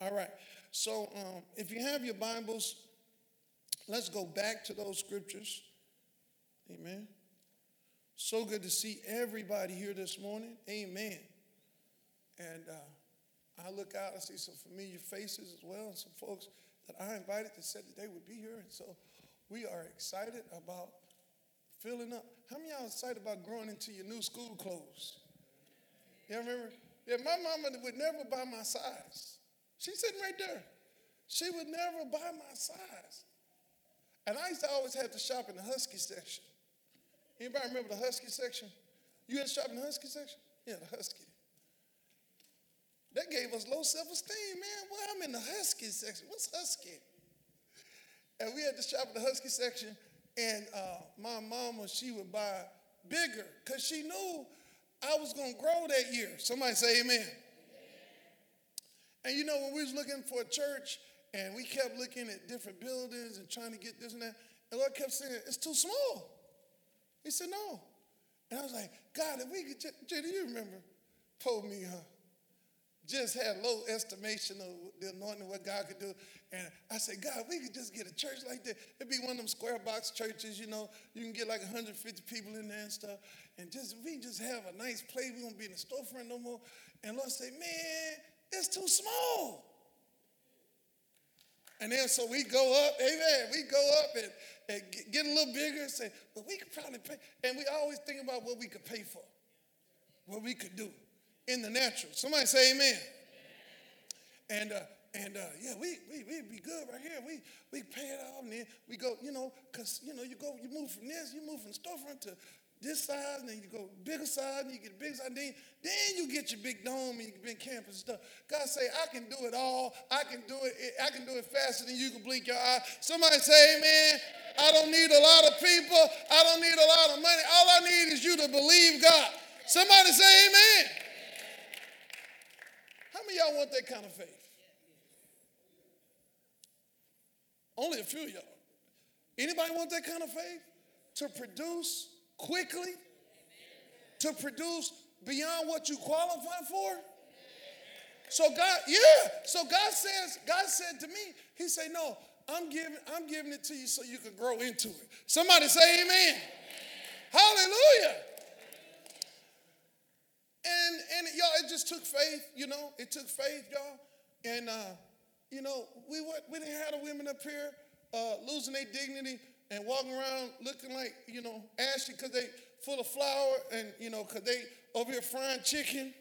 All right. So um, if you have your Bibles, let's go back to those scriptures. Amen. So good to see everybody here this morning. Amen. And uh, I look out, I see some familiar faces as well, and some folks that I invited that said that they would be here. And so we are excited about filling up. How many y'all excited about growing into your new school clothes? You remember? Yeah, my mama would never buy my size. She's sitting right there. She would never buy my size. And I used to always have to shop in the Husky section. Anybody remember the Husky section? You had to shop in the Husky section? Yeah, the Husky. That gave us low self-esteem, man. Well, I'm in the Husky section. What's Husky? And we had to shop in the Husky section, and uh, my mama, she would buy bigger because she knew I was going to grow that year. Somebody say amen. And you know, when we was looking for a church, and we kept looking at different buildings and trying to get this and that, and Lord kept saying, it's too small. He said, no. And I was like, God, if we could do you remember? Told me, huh? Just had low estimation of the anointing, what God could do. And I said, God, we could just get a church like that. It'd be one of them square box churches, you know. You can get like 150 people in there and stuff. And just we just have a nice place. We won't be in the storefront no more. And Lord said, man, it's too small. And then so we go up, amen. We go up and, and get a little bigger and say, well, we could probably pay. And we always think about what we could pay for, what we could do in the natural. Somebody say amen. And uh, and uh, yeah, we we we'd be good right here. We we pay it off and then we go, you know, cause you know you go you move from this, you move from storefront to this size, and then you go bigger size, and you get a bigger size, then, then you get your big dome and your big campus and stuff. God say, I can do it all. I can do it, I can do it faster than you can blink your eye. Somebody say, Amen. I don't need a lot of people. I don't need a lot of money. All I need is you to believe God. Somebody say amen. How many y'all want that kind of faith? Only a few y'all. Anybody want that kind of faith? To produce quickly to produce beyond what you qualify for? So God, yeah. So God says, God said to me, He said, No, I'm giving, I'm giving it to you so you can grow into it. Somebody say amen. amen. Hallelujah. And and y'all, it just took faith, you know, it took faith, y'all. And uh, you know, we were, we didn't have the women up here uh, losing their dignity and walking around looking like, you know, ashy because they full of flour and, you know, because they over here frying chicken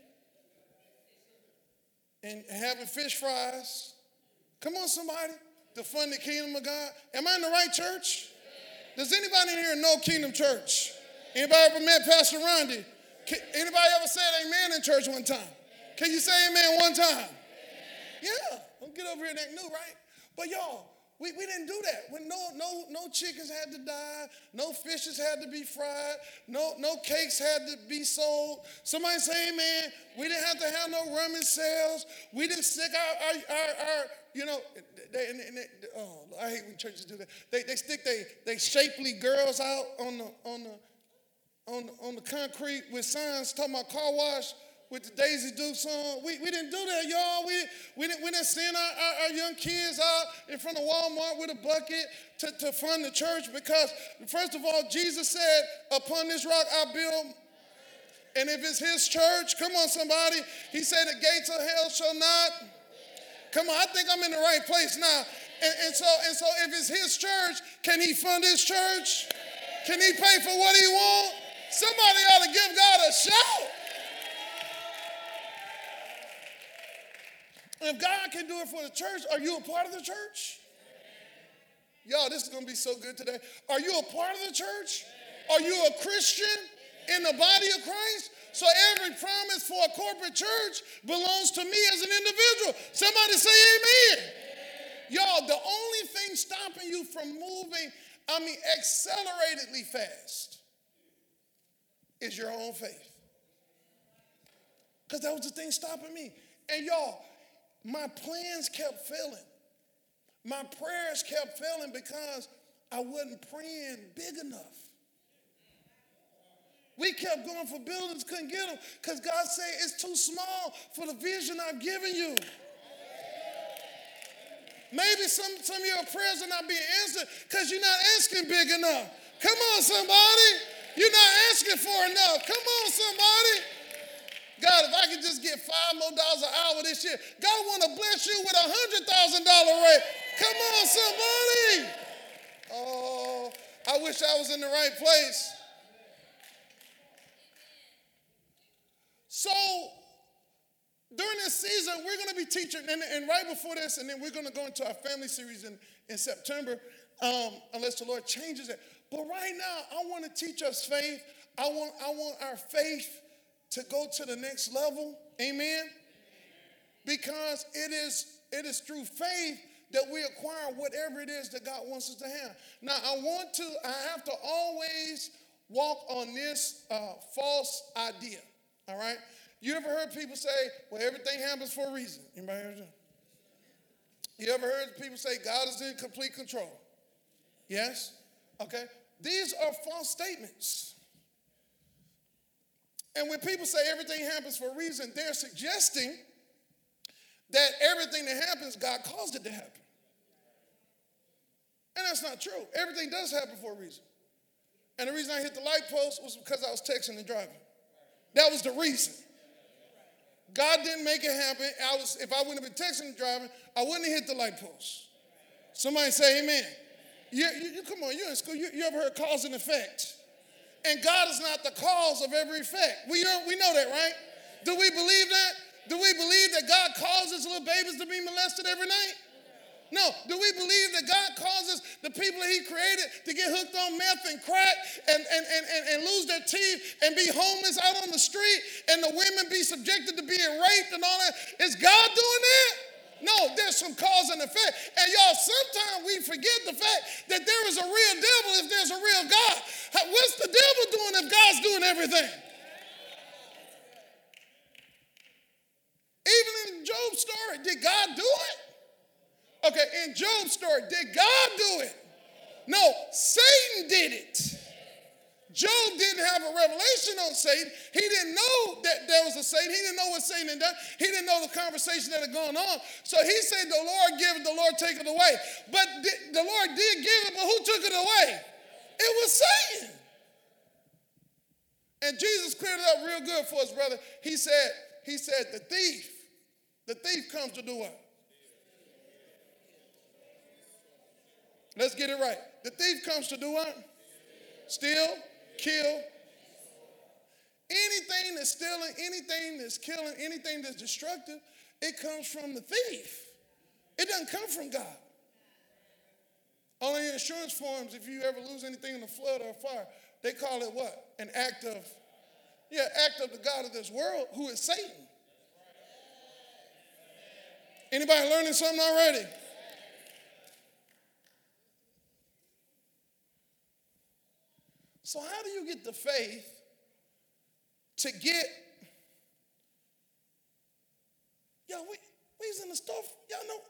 and having fish fries. Come on, somebody, to fund the kingdom of God. Am I in the right church? Does anybody in here know Kingdom Church? Anybody ever met Pastor Rondi? Anybody ever said amen in church one time? Can you say amen one time? Yeah, don't get over here and act new, right? But y'all, we, we didn't do that. When no, no, no chickens had to die, no fishes had to be fried, no, no cakes had to be sold. Somebody say amen. We didn't have to have no rummage sales. We didn't stick our, our, our, our you know, they, and, and they, oh, I hate when churches do that. They, they stick they, they shapely girls out on the, on the, on, on the concrete with signs talking about car wash with the Daisy Duke song. We, we didn't do that, y'all. We, we, didn't, we didn't send our, our, our, young kids out in front of Walmart with a bucket to, to fund the church because, first of all, Jesus said, Upon this rock I build. And if it's his church, come on, somebody. He said, The gates of hell shall not. Come on, I think I'm in the right place now. And, and, so, and so, if it's his church, can he fund his church? Can he pay for what he wants? Somebody ought to give God a shout. If God can do it for the church, are you a part of the church? Y'all, this is going to be so good today. Are you a part of the church? Are you a Christian in the body of Christ? So every promise for a corporate church belongs to me as an individual. Somebody say amen. Y'all, the only thing stopping you from moving, I mean, acceleratedly fast, is your own faith. Because that was the thing stopping me. And y'all, my plans kept failing. My prayers kept failing because I wasn't praying big enough. We kept going for buildings, couldn't get them because God said it's too small for the vision I've given you. Maybe some, some of your prayers are not being answered because you're not asking big enough. Come on, somebody. You're not asking for enough. Come on, somebody. God, if I could just get five more dollars an hour this year, God want to bless you with a hundred thousand dollar rate. Come on, somebody. Oh, I wish I was in the right place. So during this season, we're going to be teaching, and, and, right before this, and then we're going to go into our family series in, in September, um, unless the Lord changes it. But right now, I want to teach us faith. I want, I want our faith to go to the next level. Amen. Because it is, it is through faith that we acquire whatever it is that God wants us to have. Now, I want to, I have to always walk on this uh, false idea. All right? You ever heard people say, well, everything happens for a reason? Anybody heard that? You ever heard people say God is in complete control? Yes? Okay. These are false statements. And when people say everything happens for a reason, they're suggesting that everything that happens, God caused it to happen. And that's not true. Everything does happen for a reason. And the reason I hit the light post was because I was texting and driving. That was the reason. God didn't make it happen. I was, if I wouldn't have been texting and driving, I wouldn't have hit the light post. Somebody say amen. You, you, you come on, you're in school. You, you ever heard cause and effect? And God is not the cause of every effect. We, we know that, right? Do we believe that? Do we believe that God causes little babies to be molested every night? No. Do we believe that God causes the people that He created to get hooked on meth and crack and, and, and, and, and lose their teeth and be homeless out on the street and the women be subjected to being raped and all that? Is God doing that? No, there's some cause and effect. And y'all, sometimes we forget the fact that there is a real devil if there's a real God. What's the devil doing if God's doing everything? Even in Job's story, did God do it? Okay, in Job's story, did God do it? No, Satan did it. Job didn't have a revelation on Satan. He didn't know that there was a Satan. He didn't know what Satan had done. He didn't know the conversation that had gone on. So he said, The Lord give it, the Lord take it away. But the Lord did give it, but who took it away? It was Satan. And Jesus cleared it up real good for us, brother. He said, He said, the thief, the thief comes to do what? Let's get it right. The thief comes to do what? Steal, kill. Anything that's stealing, anything that's killing, anything that's destructive, it comes from the thief. It doesn't come from God. Only insurance forms, if you ever lose anything in a flood or a fire, they call it what? An act of, yeah, act of the God of this world, who is Satan. Anybody learning something already? So, how do you get the faith to get? Y'all, we, we was in the store. Y'all know,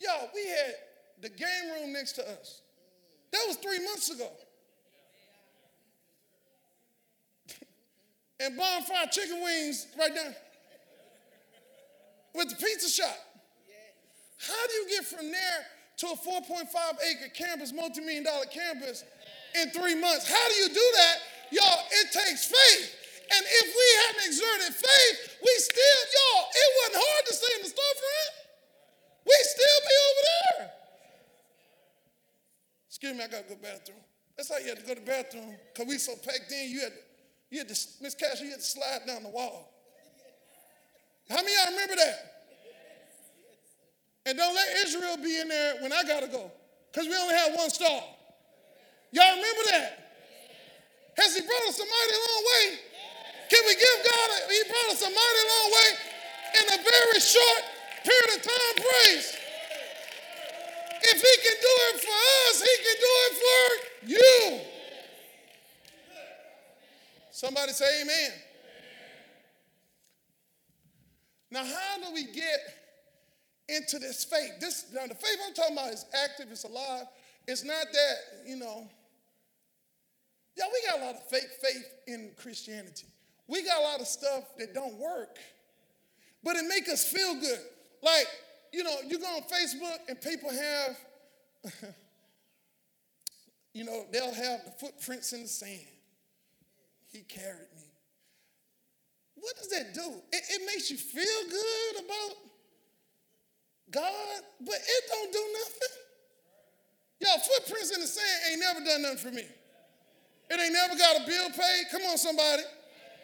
y'all, we had the game room next to us. That was three months ago. and bonfire chicken wings right there with the pizza shop. How do you get from there to a 4.5 acre campus, multi million dollar campus, in three months. How do you do that? Y'all, it takes faith. And if we hadn't exerted faith, we still, y'all, it wasn't hard to stay in the storefront. We still be over there. Excuse me, I gotta go to the bathroom. That's how you had to go to the bathroom. Cause we so packed in, you had to, you had to, Miss Cash, you had to slide down the wall. How many y'all remember that? And don't let Israel be in there when I gotta go. Because we only have one stall. Y'all remember that? Has He brought us a mighty long way? Can we give God, a, He brought us a mighty long way in a very short period of time? Praise. If He can do it for us, He can do it for you. Somebody say amen. Now, how do we get into this faith? This now the faith I'm talking about is active, it's alive. It's not that, you know, yeah, we got a lot of fake faith in Christianity. We got a lot of stuff that don't work, but it make us feel good. Like you know, you go on Facebook and people have, you know, they'll have the footprints in the sand. He carried me. What does that do? It, it makes you feel good about God, but it don't do nothing. Y'all, footprints in the sand ain't never done nothing for me. It ain't never got a bill paid. Come on, somebody.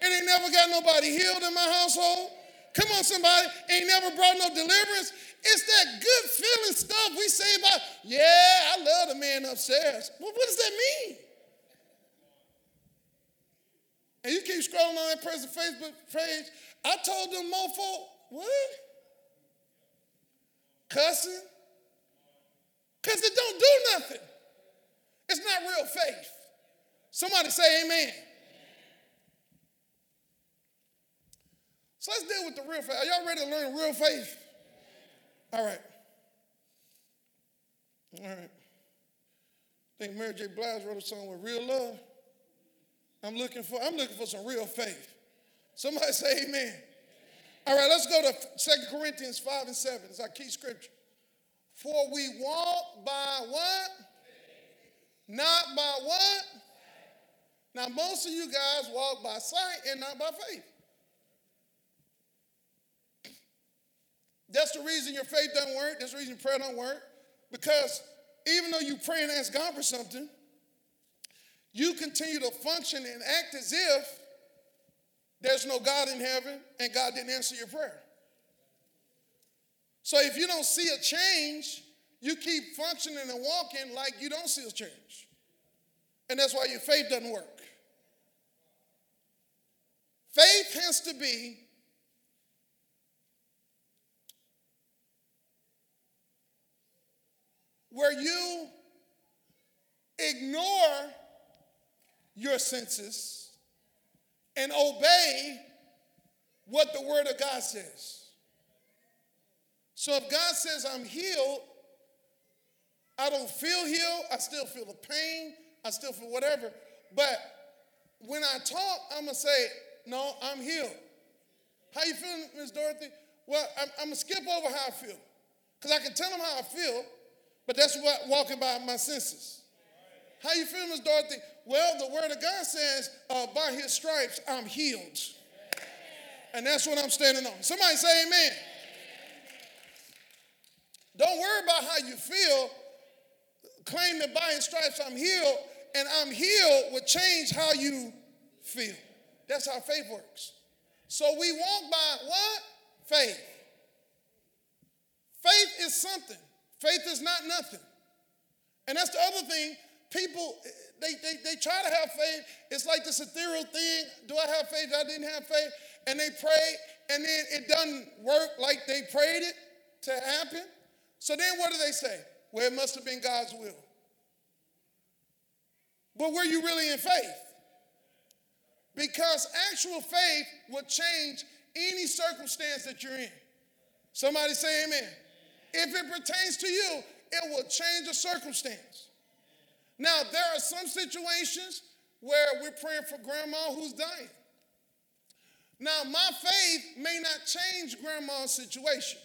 It ain't never got nobody healed in my household. Come on, somebody. Ain't never brought no deliverance. It's that good feeling stuff we say about, yeah, I love the man upstairs. Well, what does that mean? And you keep scrolling on that person's Facebook page. I told them mofo, what? Cussing? Because it don't do nothing. It's not real faith. Somebody say amen. So let's deal with the real faith. Are y'all ready to learn real faith? All right. All right. I think Mary J. Blige wrote a song with real love. I'm looking for, I'm looking for some real faith. Somebody say amen. All right, let's go to 2 Corinthians 5 and 7. It's our key scripture. For we walk by what? Not by what? Now, most of you guys walk by sight and not by faith. That's the reason your faith doesn't work. That's the reason your prayer don't work. Because even though you pray and ask God for something, you continue to function and act as if there's no God in heaven and God didn't answer your prayer. So if you don't see a change, you keep functioning and walking like you don't see a change. And that's why your faith doesn't work. Faith has to be where you ignore your senses and obey what the Word of God says. So if God says I'm healed, I don't feel healed, I still feel the pain, I still feel whatever. But when I talk, I'm gonna say, No, I'm healed. How you feeling, Miss Dorothy? Well, I'm, I'm, gonna skip over how I feel. Because I can tell them how I feel, but that's what walking by my senses. How you feeling, Miss Dorothy? Well, the word of God says, uh, by his stripes, I'm healed. And that's what I'm standing on. Somebody say amen. Don't worry about how you feel. Claim that by his stripes I'm healed, and I'm healed will change how you feel. That's how faith works. So we walk by what? Faith. Faith is something. Faith is not nothing. And that's the other thing. People, they, they, they try to have faith. It's like this ethereal thing. Do I have faith? I didn't have faith. And they pray, and then it doesn't work like they prayed it to happen. So then what do they say? Well, it must have been God's will. But were you really in faith? Because actual faith will change any circumstance that you're in. Somebody say amen. If it pertains to you, it will change the circumstance. Now, there are some situations where we're praying for grandma who's dying. Now, my faith may not change grandma's situation.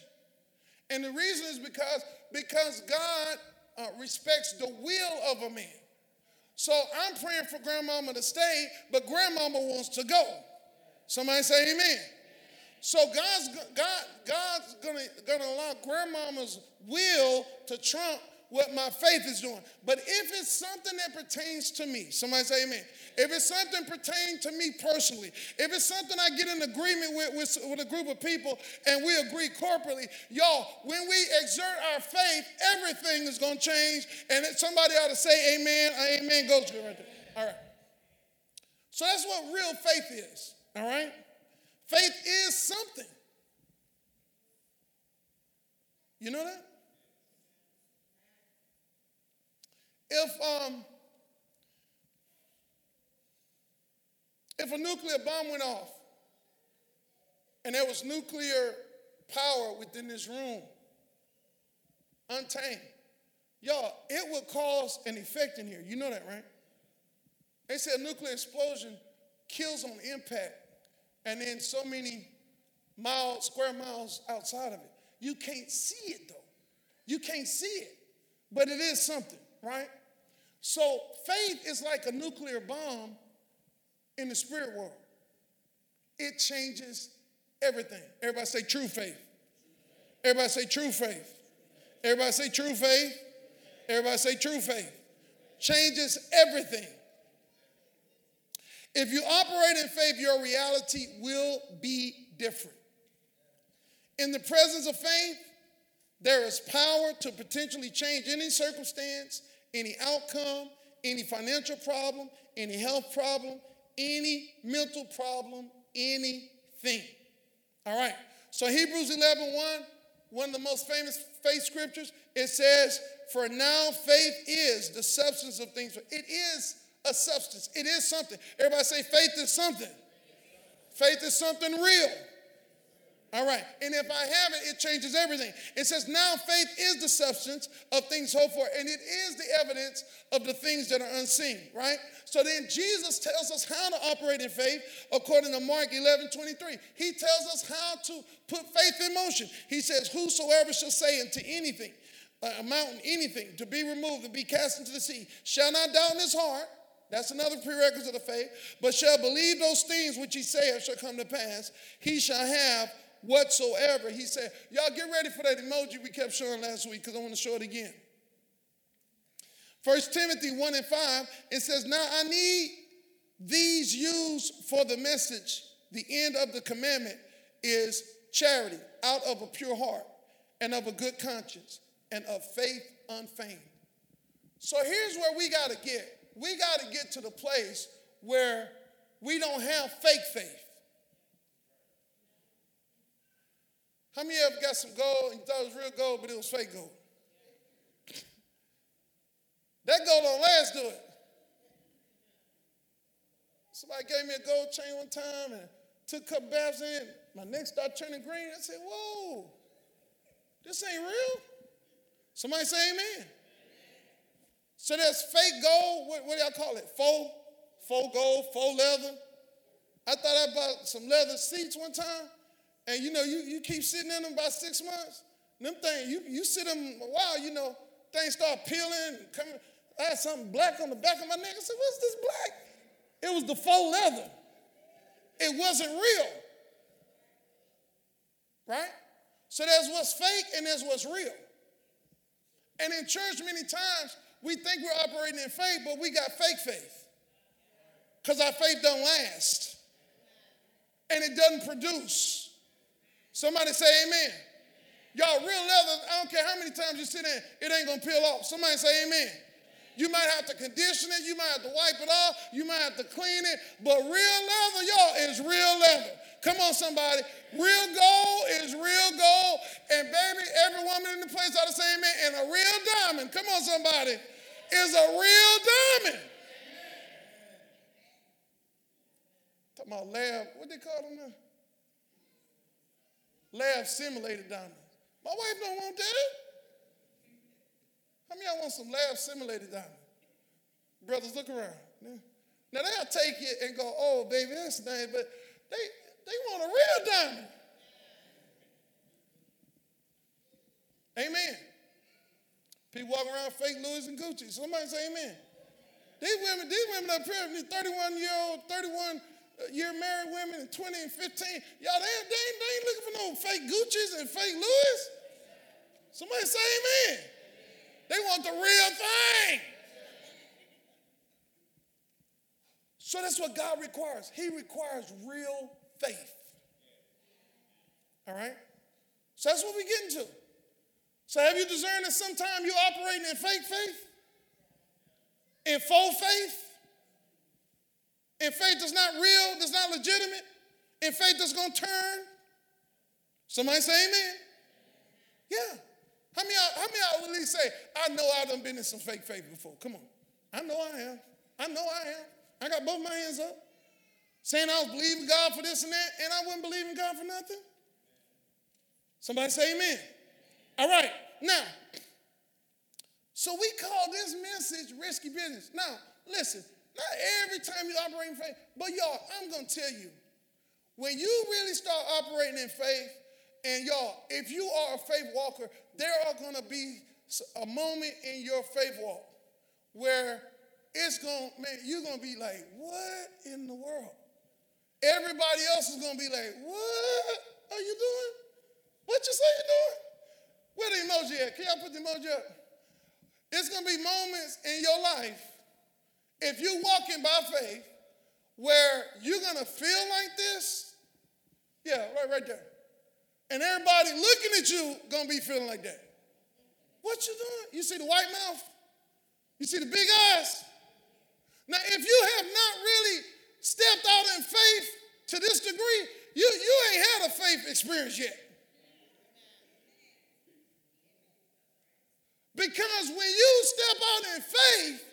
And the reason is because, because God uh, respects the will of a man. So I'm praying for grandmama to stay, but grandmama wants to go. Somebody say amen. So God's God God's gonna gonna allow grandmama's will to trump what my faith is doing. But if it's something that pertains to me, somebody say amen. If it's something pertaining to me personally, if it's something I get in agreement with, with, with a group of people and we agree corporately, y'all, when we exert our faith, everything is going to change. And somebody ought to say amen. Uh, amen goes good right there. All right. So that's what real faith is. All right. Faith is something. You know that? If um if a nuclear bomb went off and there was nuclear power within this room, untamed, y'all, it would cause an effect in here. You know that, right? They said a nuclear explosion kills on impact and then so many miles, square miles outside of it. You can't see it though. You can't see it, but it is something, right? So faith is like a nuclear bomb in the spirit world. It changes everything. Everybody say true faith. Everybody say true faith. Everybody say true faith. Everybody say true faith. Changes everything. If you operate in faith, your reality will be different. In the presence of faith, there is power to potentially change any circumstance, any outcome, any financial problem, any health problem, any mental problem, anything. All right. So Hebrews 11, 1, one of the most famous faith scriptures, it says, For now faith is the substance of things. It is a substance. It is something. Everybody say faith is something. Faith is something real. All right. And if I have it, it changes everything. It says, now faith is the substance of things hoped for, and it is the evidence of the things that are unseen, right? So then Jesus tells us how to operate in faith according to Mark 11 23. He tells us how to put faith in motion. He says, Whosoever shall say unto anything, uh, a mountain, anything, to be removed and be cast into the sea, shall not doubt in his heart. That's another prerequisite of faith. But shall believe those things which he saith shall come to pass. He shall have whatsoever. He said, Y'all get ready for that emoji we kept showing last week because I want to show it again. First Timothy 1 and 5, it says, Now I need these used for the message. The end of the commandment is charity out of a pure heart and of a good conscience and of faith unfeigned. So here's where we got to get. We got to get to the place where we don't have fake faith. How many of you ever got some gold and you thought it was real gold, but it was fake gold? That gold don't last, do it? Somebody gave me a gold chain one time and took a couple baths in. My neck started turning green. I said, whoa, this ain't real. Somebody say amen. So there's fake gold. What, what do y'all call it? Faux, faux gold, faux leather. I thought I bought some leather seats one time. And you know, you, you keep sitting in them about six months. Them things, you, you sit them a while, you know, things start peeling, coming. I had something black on the back of my neck. I said, What's this black? It was the faux leather. It wasn't real. Right? So there's what's fake and there's what's real. And in church, many times, we think we're operating in faith, but we got fake faith. Because our faith don't last. And it doesn't produce. Somebody say amen. Y'all, real leather, I don't care how many times you sit in, it ain't gonna peel off. Somebody say amen. You might have to condition it, you might have to wipe it off, you might have to clean it, but real leather, y'all, is real leather. Come on, somebody. Real gold is real gold. And baby, every woman in the place ought to say amen. And a real diamond, come on, somebody, is a real diamond. Talking about lab, what they call them now? Lab simulated diamonds. My wife don't want that. How many y'all want some lab simulated diamonds? Brothers, look around. Now they'll take it and go, oh, baby, that's nice, but they, they want a real diamond. Amen. People walk around fake Louis and Gucci. Somebody say amen. These women, these women up here, 31 year old, 31 year married women in 20 and 15. Y'all, they, they, they ain't looking for no fake Gucci's and fake Louis. Somebody say amen. They want the real thing. So that's what God requires. He requires real faith. All right? So that's what we get into. So have you discerned that sometimes you're operating in fake faith? In full faith? In faith that's not real, that's not legitimate, in faith that's gonna turn. Somebody say amen. Yeah. How many how many I would at least say, I know I've done been in some fake faith before? Come on. I know I have. I know I have. I got both my hands up. Saying I was believing God for this and that, and I wouldn't believe in God for nothing. Somebody say amen. All right, now, so we call this message risky business. Now, listen, not every time you operate in faith, but y'all, I'm going to tell you, when you really start operating in faith And y'all, if you are a faith walker, there are going to be a moment in your faith walk where it's going, to, man, you're going to be like, what in the world? Everybody else is going to be like, what are you doing? What you say you're doing? Where the emoji at? Can y'all put the emoji up? It's going to be moments in your life, if you're walking by faith, where you're going to feel like this. Yeah, right, right there. And everybody looking at you going to be feeling like that. What you doing? You see the white mouth? You see the big eyes? Now, if you have not really stepped out in faith to this degree, you, you ain't had a faith experience yet. Because when you step out in faith,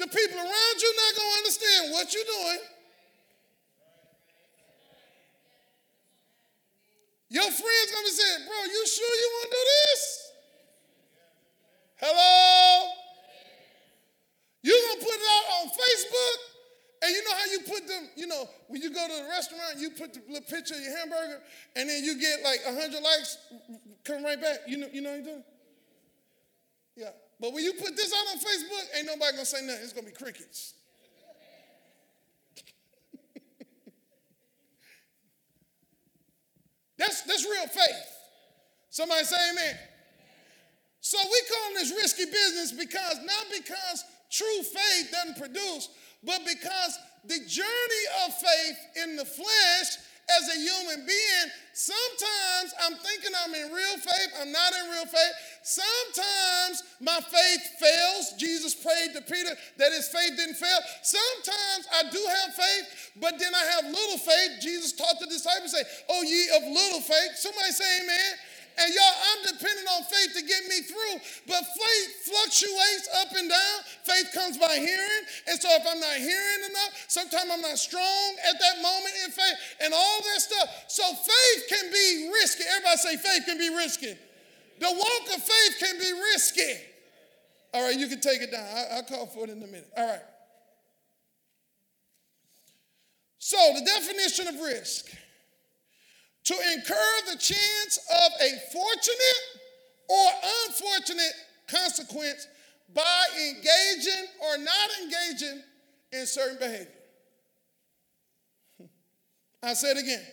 the people around you not going to understand what you're doing. Your friends to be saying, bro, you sure you want to do this? Hello? You're going to put it out on Facebook, and you know how you put them, you know, when you go to the restaurant, you put the little picture of your hamburger, and then you get like 100 likes, come right back. You know, you know what you're doing? Yeah. But when you put this out on Facebook, ain't nobody gonna say nothing. It's gonna be crickets. that's, that's real faith. Somebody say amen. So we call this risky business because not because true faith doesn't produce, but because the journey of faith in the flesh as a human being, sometimes I'm thinking I'm in real faith, I'm not in real faith. Sometimes my faith fails. Jesus prayed to Peter that his faith didn't fail. Sometimes I do have faith, but then I have little faith. Jesus taught the disciples, say, Oh, ye of little faith. Somebody say amen. And y'all, I'm depending on faith to get me through. But faith fluctuates up and down. Faith comes by hearing. And so if I'm not hearing enough, sometimes I'm not strong at that moment in faith and all that stuff. So faith can be risky. Everybody say faith can be risky. The walk of faith can be risky. All right, you can take it down. I, will call for it in a minute. All right. So, the definition of risk to incur the chance of a fortunate or unfortunate consequence by engaging or not engaging in certain behavior. I said again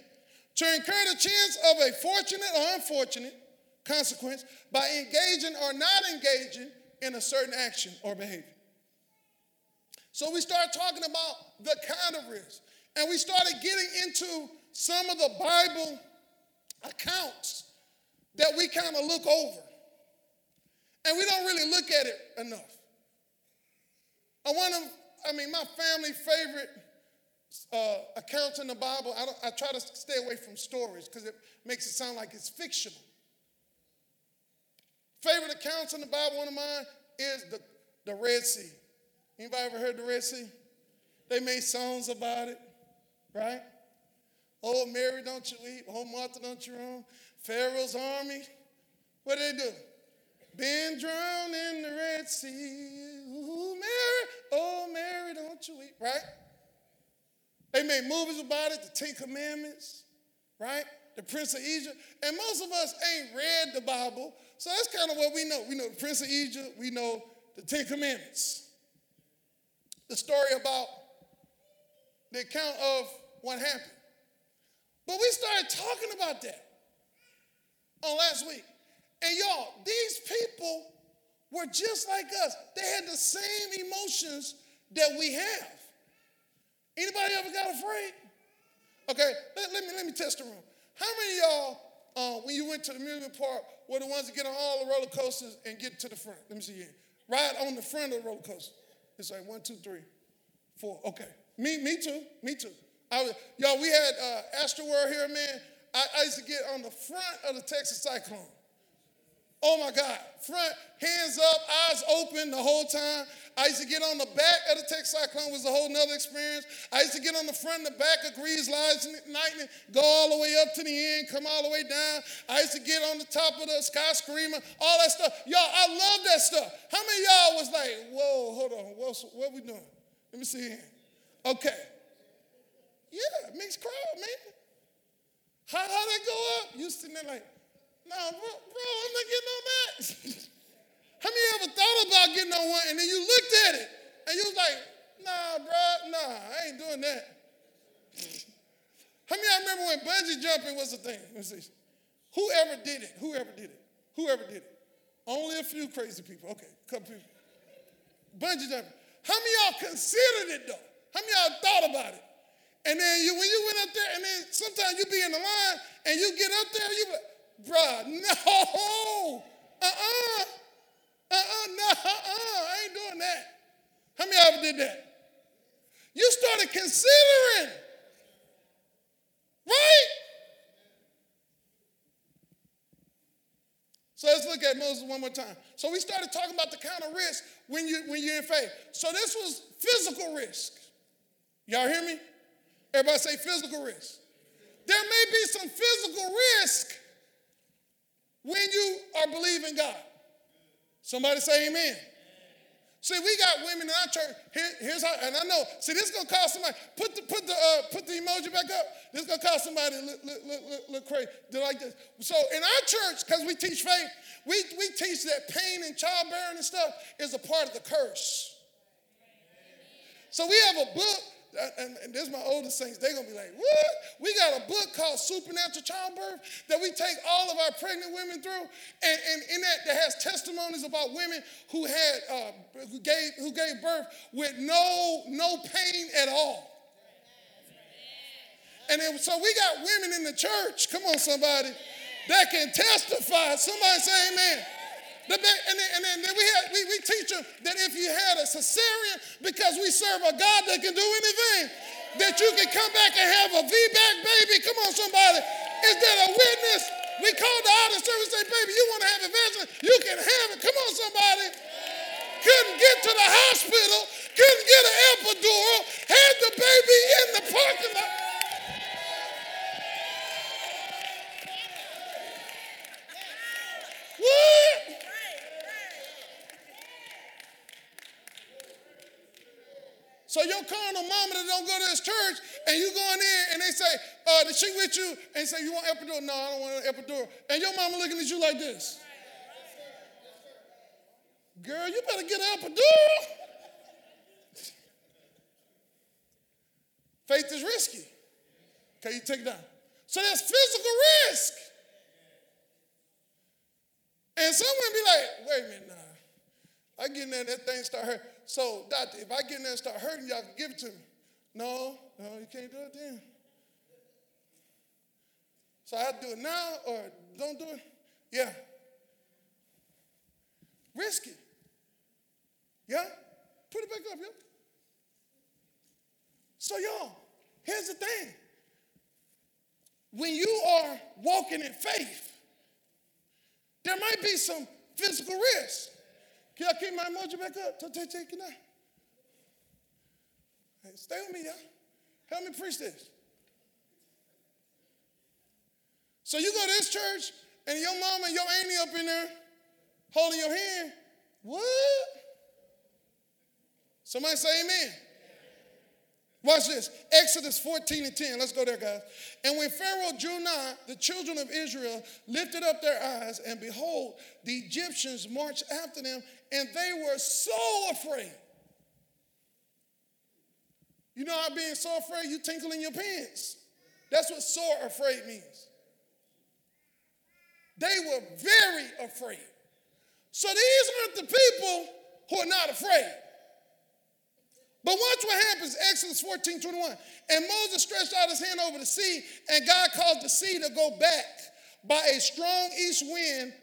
to incur the chance of a fortunate or unfortunate consequence by engaging or not engaging in a certain action or behavior. So we start talking about the kind of risk. And we started getting into some of the Bible accounts that we kind of look over. And we don't really look at it enough. I want to, I mean, my family favorite uh, accounts in the Bible, I, I try to stay away from stories because it makes it sound like it's fictional. Favorite accounts in the Bible, one of mine is the, the Red Sea. Anybody ever heard the Red Sea? They made songs about it, right? Oh, Mary, don't you weep. Oh, Martha, don't you roam. Pharaoh's army, what did they do? Been drowned in the Red Sea. Ooh, Mary, oh, Mary, don't you weep, right? They made movies about it, the Ten Commandments, right? The Prince of Egypt. And most of us ain't read the Bible, so that's kind of what we know. We know the Prince of Egypt, we know the Ten Commandments. The story about the account of what happened. But we started talking about that on last week. And y'all, these people were just like us. They had the same emotions that we have. Anybody ever got afraid? Okay, let, let me let me test the room. How many y'all, uh, when you went to the amusement park, were the ones that get on all the roller coasters and get to the front? Let me see here. Ride on the front of the roller coaster. It's like one, two, three, four. Okay. Me, me too. Me too. I y'all, we had uh, Astroworld here, man. I, I used to get on the front of the Texas Cyclone. Oh my God. Front, hands up, eyes open the whole time. I used to get on the back of the Texas Cyclone was a whole nother experience. I used to get on the front and the back of Grease Lightning, go all the way up to the end, come all the way down. I used to get on the top of the Sky Screamer, all that stuff. Y'all, I love that stuff. How many y'all was like, whoa, hold on, what's, what we doing? Let me see here. Okay. Yeah, mixed crowd, man. How, how they go up? You sitting there like, nah, bro, bro I'm not getting on that. how many ever thought about getting on one and then you looked at it and you was like, nah, bro, nah, I ain't doing that. How many I remember when bungee jumping was a thing? Whoever did it, whoever did it, whoever did it. Only a few crazy people. Okay, a couple people. Bungee jumping. How many y'all considered it though? How many y'all thought about it? And then you, when you went up there, and then sometimes you be in the line and you get up there, you be bruh, no, uh-uh, uh-uh, no, uh-uh, I ain't doing that. How many of you did that? You started considering, right? So let's look at Moses one more time. So we started talking about the kind of risk when you when you're in faith. So this was physical risk. Y'all hear me? Everybody say physical risk. There may be some physical risk when you are believing God. Somebody say amen. See, we got women in our church. Here, here's how, and I know. See, this is gonna cause somebody. Put the put the uh, put the emoji back up. This is gonna cause somebody look look look, look, crazy. Like this. So in our church, because we teach faith, we we teach that pain and childbearing and stuff is a part of the curse. So we have a book and, and this is my oldest saints, they're gonna be like, what? We got a book called Supernatural Childbirth that we take all of our pregnant women through. And, and in that, that has testimonies about women who had uh, who gave who gave birth with no, no pain at all. And then, so we got women in the church, come on, somebody, that can testify. Somebody say amen. The, and then, and then we, we, we teach them that if you had a cesarean, because we serve a God that can do anything, that you can come back and have a VBAC baby. Come on, somebody. Is that a witness? We called the out of service and say, baby, you want to have vision? You can have it. Come on, somebody. Couldn't get to the hospital, couldn't get an epidural, had the baby in the parking lot. What? So your carnal mama that don't go to this church and you going in and they say, uh, did she with you? And say, you want epidural? No, I don't want an epidural. And your mama looking at you like this. Girl, you better get an epidural. Faith is risky. Okay, you take it down. So there's physical risk. And someone be like, wait a minute now. I get in there, that thing start hurting. So, if I get in there and start hurting, y'all can give it to me. No, no, you can't do it then. So I have to do it now or don't do it? Yeah. Risky. Yeah? Put it back up, yeah? So, y'all, here's the thing. When you are walking in faith, there might be some physical risk. Can I keep my emoji back up? It now. Hey, stay with me, y'all. Help me preach this. So you go to this church and your mama and your auntie up in there holding your hand. What? Somebody say amen. Watch this. Exodus 14 and 10. Let's go there, guys. And when Pharaoh drew nigh, the children of Israel lifted up their eyes, and behold, the Egyptians marched after them, and they were so afraid. You know how being so afraid, you tinkle in your pants. That's what sore afraid means. They were very afraid. So these aren't the people who are not afraid. But watch what happens, Exodus 14, 21. And Moses stretched out his hand over the sea, and God caused the sea to go back by a strong east wind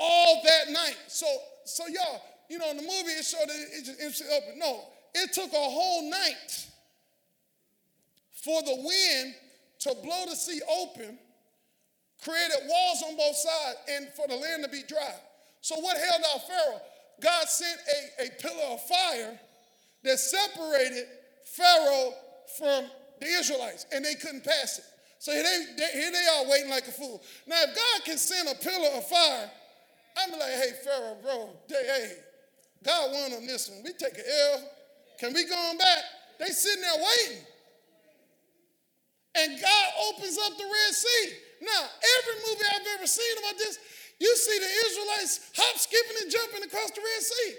all that night. So, so y'all, you know, in the movie it showed that it just emptied open. No, it took a whole night for the wind to blow the sea open, created walls on both sides, and for the land to be dry. So what held out Pharaoh? God sent a, a pillar of fire that separated Pharaoh from the Israelites, and they couldn't pass it. So here they, they, here they are waiting like a fool. Now, if God can send a pillar of fire, I'm like, hey, Pharaoh, bro, they, hey, God won on this one. We take an L. Can we go on back? They sitting there waiting. and God opens up the Red Sea. Now, every movie I've ever seen about this, you see the Israelites hop, skipping, and jumping across the Red Sea.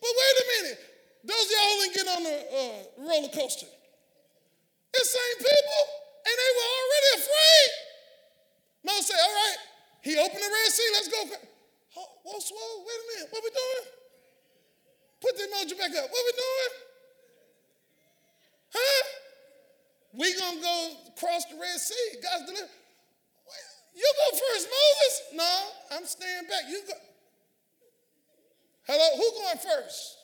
But wait a minute, those y'all who didn't get on the uh, roller coaster, it's same people, and they were already afraid. Moses said, All right, he opened the Red Sea, let's go. Oh, whoa, wait a minute, what we doing? Put the emoji back up. What we doing? Huh? We gonna go cross the Red Sea. God's delivered. You go first, Moses. No, I'm staying back. You go. Hello, who going first?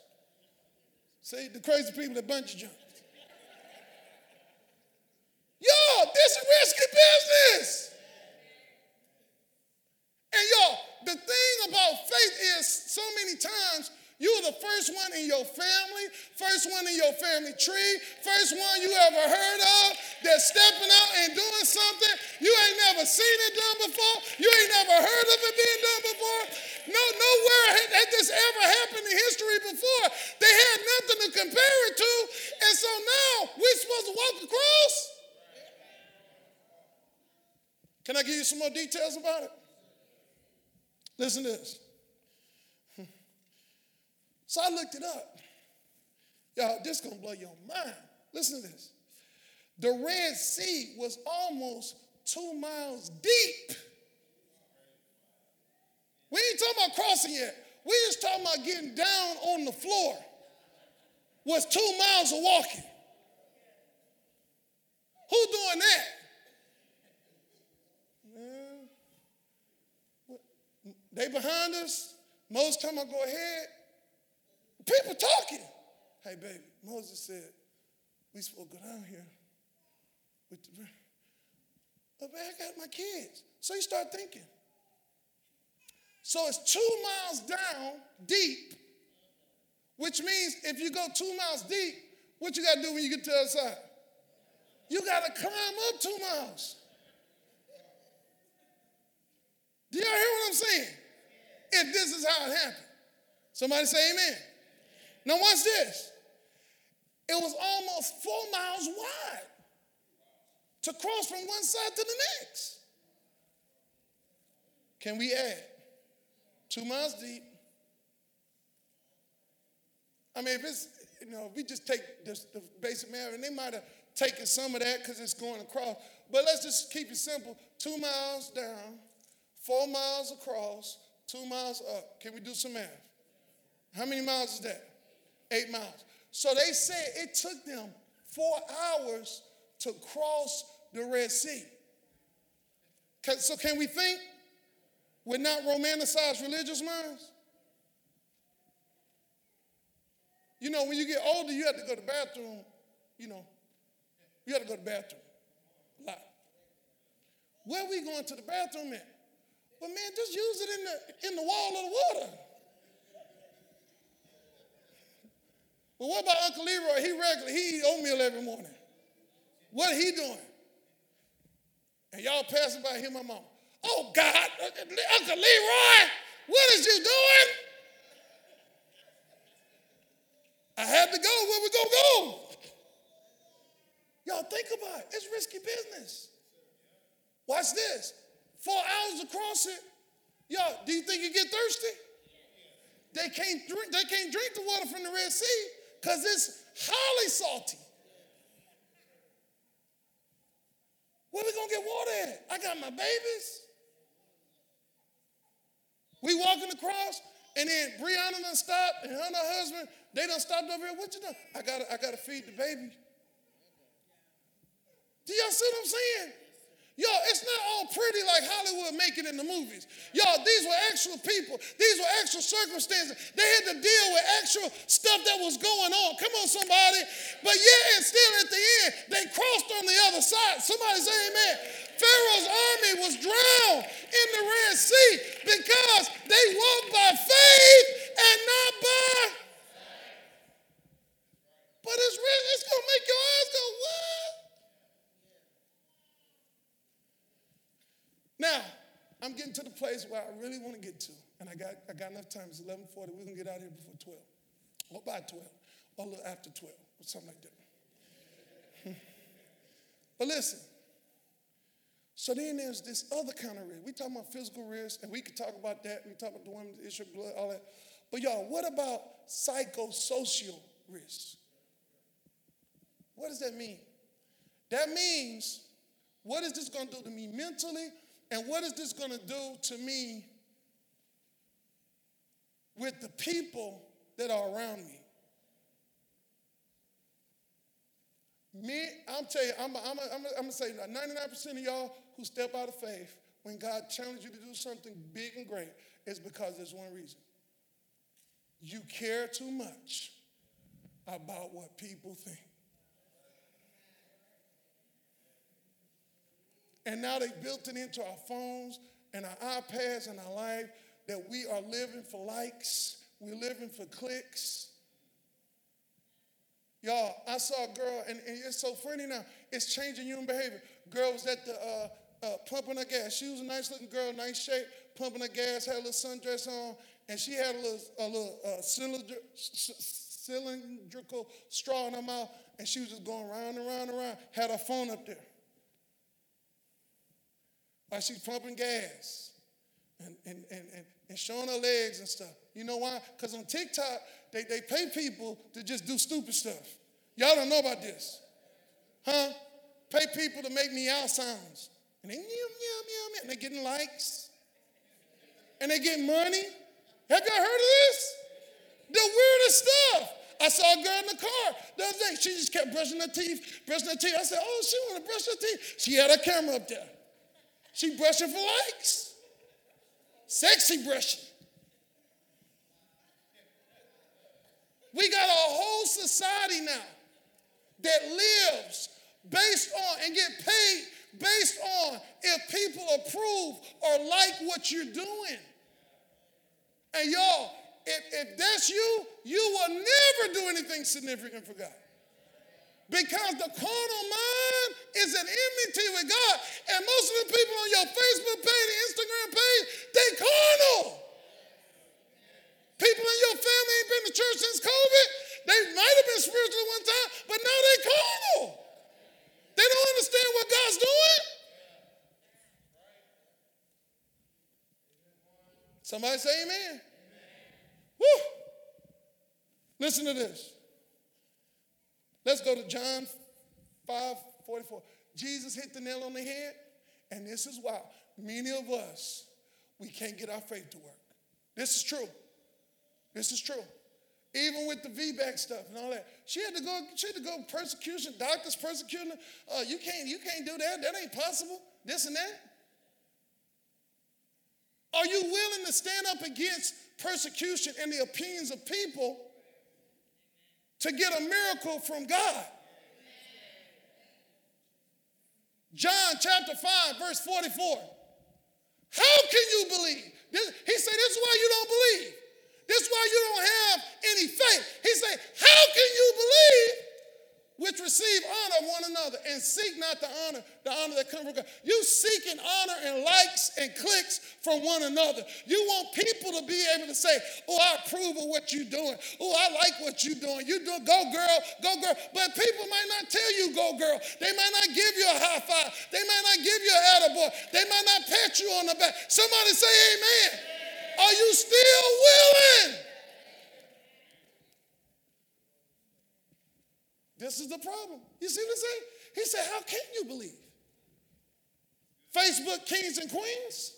See, the crazy people that bungee jump. Yo, this is risky business. And y'all, the thing about faith is so many times you're the first one in your family, first one in your family tree, first one you ever heard of that's stepping out and doing something you ain't never seen it done before. You ain't never heard of it being done before. No, nowhere had, this ever happened in history before. They had nothing to compare it to. And so now we're supposed to walk across. Can I give you some more details about it? Listen to this. So I looked it up. Y'all, this gonna blow your mind. Listen to this. The Red Sea was almost two miles deep. We ain't talking about crossing yet. We just talking about getting down on the floor. Was two miles of walking. Who doing that? They behind us. Most time I go ahead. People talking. Hey, baby, Moses said, we supposed to go down here. With the, but man, I got my kids. So you start thinking. So it's two miles down deep, which means if you go two miles deep, what you got to do when you get to the other side? You got to climb up two miles. Do y'all hear what I'm saying? If this is how it happened. Somebody say amen. Now, watch this. It was almost four miles wide to cross from one side to the next. Can we add two miles deep? I mean, if it's, you know, if we just take the, the basic math, and they might have taken some of that because it's going across, but let's just keep it simple two miles down, four miles across, two miles up. Can we do some math? How many miles is that? Eight miles. So they said it took them four hours to cross the Red Sea. So can we think with not romanticized religious minds? You know, when you get older, you have to go to the bathroom, you know, you have to go to the bathroom a lot. Where are we going to the bathroom at? Well, man, just use it in the, in the wall of the water. But what about Uncle Leroy? He regular, he eat oatmeal every morning. What he doing? And y'all passing by him, my mom. Oh God, Uncle Leroy, what is you doing? I had to go. Where we gonna go? Y'all think about it. It's risky business. Watch this. Four hours across it. Y'all, do you think you get thirsty? They can't drink, they can't drink the water from the Red Sea because it's highly salty. Where we gonna get water at? I got my babies. We walking across, and then Brianna done stopped, and her and her husband, they done stopped over here. What you doing? I gotta, I gotta feed the baby. Do y'all see what I'm saying? Y'all, it's not all pretty like Hollywood make it in the movies. Y'all, these were actual people. These were actual circumstances. They had to deal with actual stuff that was going on. Come on, somebody. But yet, and still at the end, they crossed on the other side. Somebody say amen. Pharaoh's army was drowned in the Red Sea because they walked by faith and not by. But it's, it's going to make your eyes go, what? Now, I'm getting to the place where I really want to get to, and I got, I got enough time. It's 11:40. We're gonna get out here before 12, or by 12, or a little after 12, or something like that. but listen, So then there's this other kind of risk. We talk about physical risk, and we could talk about that. We talk about the woman's issue of blood, all that. But y'all, what about psychosocial risk? What does that mean? That means, what is this going to do to me mentally? And what is this going to do to me with the people that are around me? Me, I'm telling you, I'm, I'm, I'm, I'm going to say 99% of y'all who step out of faith, when God challenges you to do something big and great, is because there's one reason. You care too much about what people think. And now they've built it into our phones and our iPads and our life that we are living for likes, we're living for clicks. Y'all, I saw a girl, and, and, it's so funny now, it's changing human behavior. Girl was at the uh, uh, pumping her gas. She was a nice looking girl, nice shape, pumping her gas, had a little sundress on, and she had a little, a little uh, cylinder, cylindrical straw in her mouth, and she was just going round and round and round, had her phone up there while she's pumping gas and, and, and, and, and showing her legs and stuff. You know why? Because on TikTok, they, they pay people to just do stupid stuff. Y'all don't know about this. Huh? Pay people to make meow sounds. And they meow, meow, meow, meow. And they're getting likes. And they get money. Have y'all heard of this? The weirdest stuff. I saw a girl in the car the other day. She just kept brushing her teeth, brushing her teeth. I said, Oh, she want to brush her teeth. She had her camera up there. She brushing for likes. Sexy brushing. We got a whole society now that lives based on and get paid based on if people approve or like what you're doing. And y'all, if, if that's you, you will never do anything significant for God. Because the carnal mind is an enmity with God. And most of the people on your Facebook page, Instagram page, they carnal. People in your family ain't been to church since COVID. They might have been spiritual one time, but now they carnal. They don't understand what God's doing. Somebody say amen. amen. Woo! Listen to this. Let's go to John 5 44. Jesus hit the nail on the head, and this is why many of us, we can't get our faith to work. This is true. This is true. Even with the VBAC stuff and all that, she had to go. She had to go persecution. Doctors persecuting. Uh, you can't. You can't do that. That ain't possible. This and that. Are you willing to stand up against persecution and the opinions of people to get a miracle from God. John chapter 5, verse 44. How can you believe? This, he said, This is why you don't believe. This is why you don't have any faith. He said, How can you believe which receive honor one another and seek not the honor, the honor that comes from God. You seeking honor and likes and clicks from one another. You want people to be able to say, oh, I approve of what you're doing. Oh, I like what you're doing. You do go girl, go girl. But people might not tell you go girl. They might not give you a high five. They might not give you an attaboy. They might not pat you on the back. Somebody say amen. Are you still willing? This is the problem. You see what I'm saying? He said, How can you believe? Facebook kings and queens?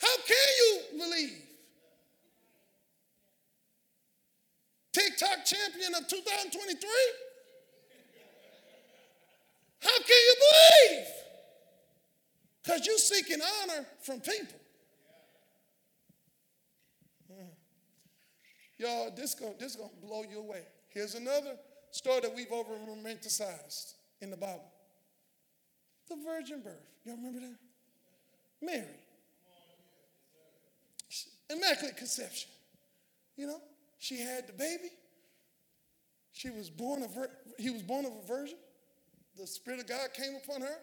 How can you believe? TikTok champion of 2023? How can you believe? Because you're seeking honor from people. Y'all, this going this gonna blow you away. Here's another story that we've over romanticized in the Bible the virgin birth. Y'all remember that? Mary. Immaculate conception. You know, she had the baby. She was born of he was born of a virgin. The Spirit of God came upon her,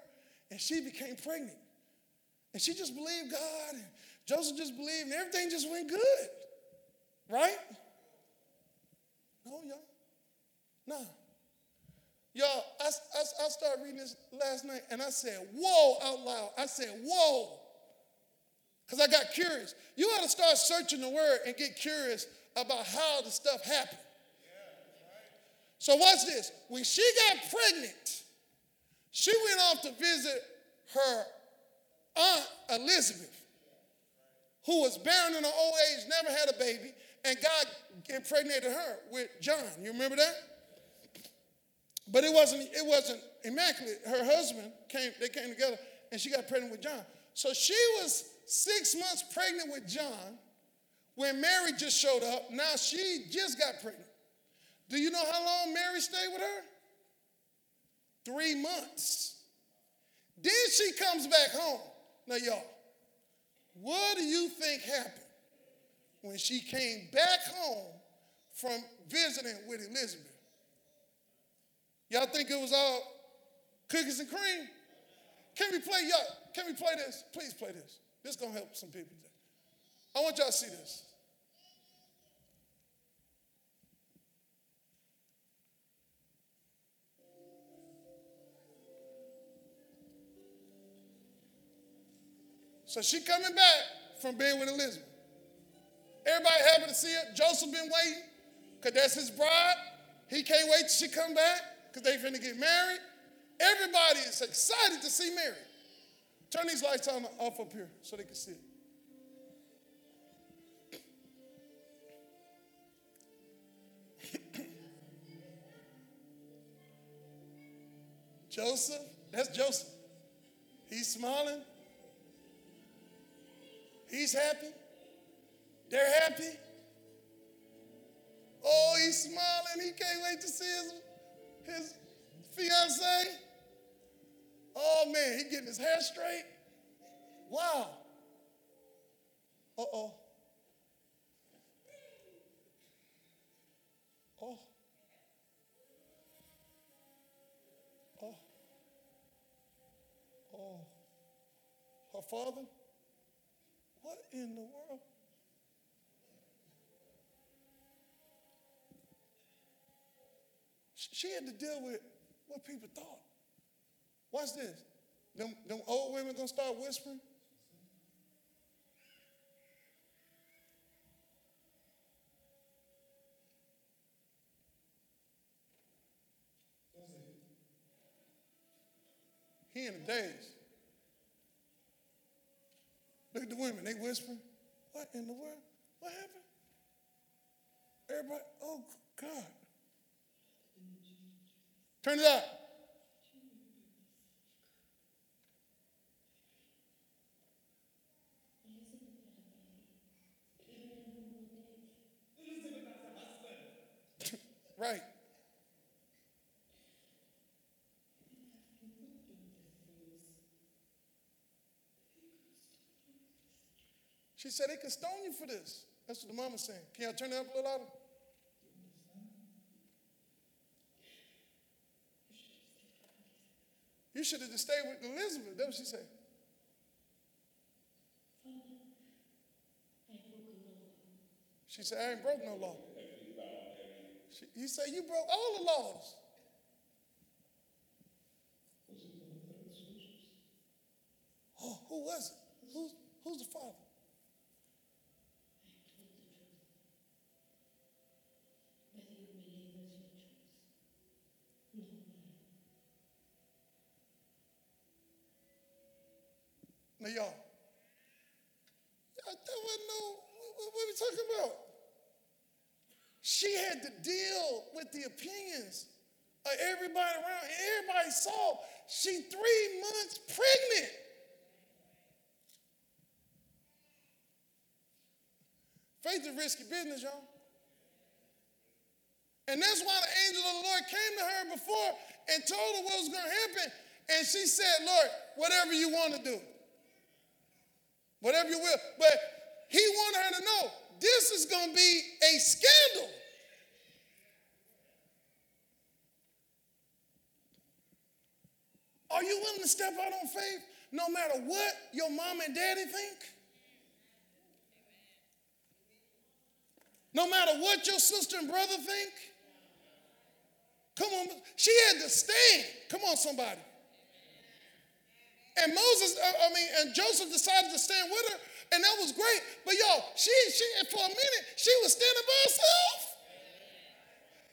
and she became pregnant. And she just believed God, and Joseph just believed, and everything just went good. Right? No, y'all. No. Y'all, I, I, I started reading this last night and I said, whoa, out loud. I said, whoa. Because I got curious. You ought to start searching the word and get curious about how the stuff happened. So, watch this. When she got pregnant, she went off to visit her aunt Elizabeth, who was barren in her old age, never had a baby, and God impregnated her with John. You remember that? But it wasn't, it wasn't immaculate. Her husband came, they came together, and she got pregnant with John. So she was six months pregnant with John when Mary just showed up. Now she just got pregnant. Do you know how long Mary stayed with her? Three months. Then she comes back home. Now, y'all, what do you think happened when she came back home from visiting with Elizabeth? Y'all think it was all cookies and cream? Can we play y'all? Can we play this? Please play this. This gonna help some people today. I want y'all to see this. So she coming back from being with Elizabeth. Everybody happy to see her. Joseph been waiting, because that's his bride. He can't wait till she come back, because they finna get married. Everybody is excited to see Mary. Turn these lights on off up here so they can see it. Joseph, that's Joseph. He's smiling. He's happy. They're happy. Oh, he's smiling. He can't wait to see his, his fiance. Oh man, he getting his hair straight. Wow. Uh-oh. Oh. Oh. Oh. Her father? What in the world? She had to deal with what people thought. Watch this. Them, them old women gonna start whispering. He in the days. Look at the women, they whispering. What in the world? What happened? Everybody, oh God. Turn it up. right. She said they can stone you for this. That's what the mama's saying. Can y'all turn it up a little louder? You should have just stayed with Elizabeth. That's what she said. She said, I ain't broke no law. She, he said, You broke all the laws. Oh, who was it? Who's, who's the father? Now, y'all, that wasn't no, what, are we talking about? She had to deal with the opinions of everybody around. Everybody saw she three months pregnant. Faith is a risky business, y'all. And that's why the angel of the Lord came to her before and told her what was going to happen. And she said, Lord, whatever you want to do whatever you will. But he wanted her to know this is going to be a scandal. Are you willing to step out on faith no matter what your mom and daddy think? No matter what your sister and brother think? Come on, she had to stand. Come on, somebody. And Moses, uh, I mean, and Joseph decided to stand with her, and that was great. But y'all, she, she, for a minute, she was standing by herself.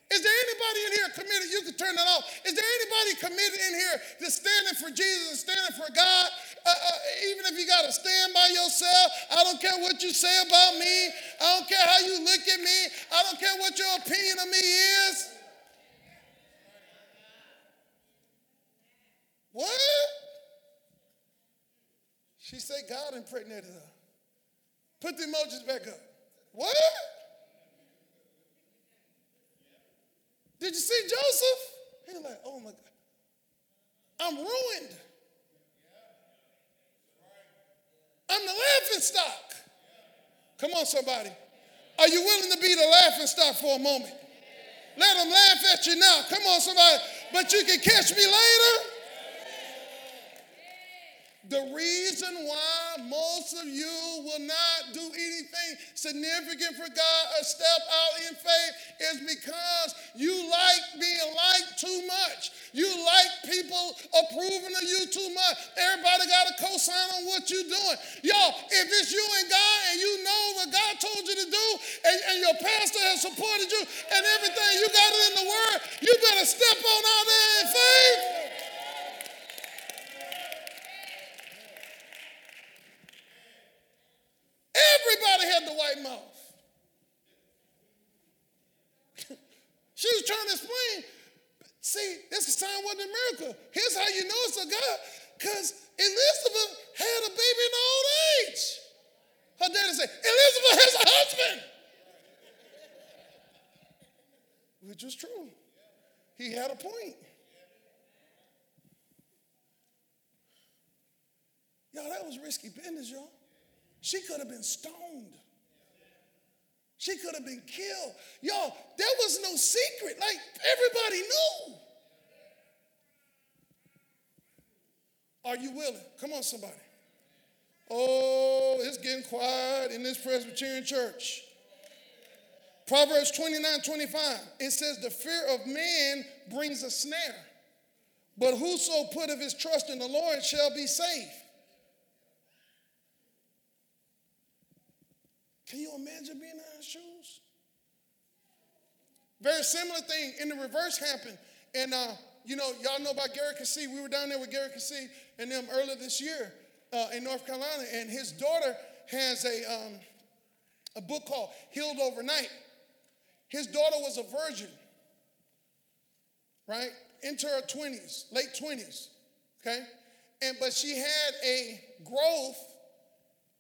Is there anybody in here committed? You can turn that off. Is there anybody committed in here to standing for Jesus and standing for God? Uh, uh, even if you got to stand by yourself, I don't care what you say about me. I don't care how you look at me. I don't care what your opinion of me is. What? She said God impregnated her. Put the emojis back up. What? Did you see Joseph? He's like, oh my God. I'm ruined. I'm the laughing stock. Come on, somebody. Are you willing to be the laughing stock for a moment? Let them laugh at you now. Come on, somebody. But you can catch me later. The reason why most of you will not do anything significant for God or step out in faith is because you like being liked too much. You like people approving of you too much. Everybody got a cosign on what you're doing. Y'all, if it's you and God and you know what God told you to do and, and your pastor has supported you and everything, you got it in the word, you better step on out there in faith. Everybody had the white mouth. she was trying to explain. See, this sign wasn't a miracle. Here's how you know it's a God. Because Elizabeth had a baby in old age. Her daddy said, Elizabeth has a husband. Which was true. He had a point. Y'all, that was risky business, y'all. She could have been stoned. She could have been killed. Y'all, there was no secret. Like everybody knew. Are you willing? Come on, somebody. Oh, it's getting quiet in this Presbyterian church. Proverbs 29 25, it says, The fear of man brings a snare, but whoso putteth his trust in the Lord shall be safe. Can you imagine being in his shoes? Very similar thing in the reverse happened. And, uh, you know, y'all know about Gary Keesee. We were down there with Gary Keesee and them earlier this year uh, in North Carolina. And his daughter has a, um, a book called Healed Overnight. His daughter was a virgin, right? Into her 20s, late 20s, okay? And, but she had a growth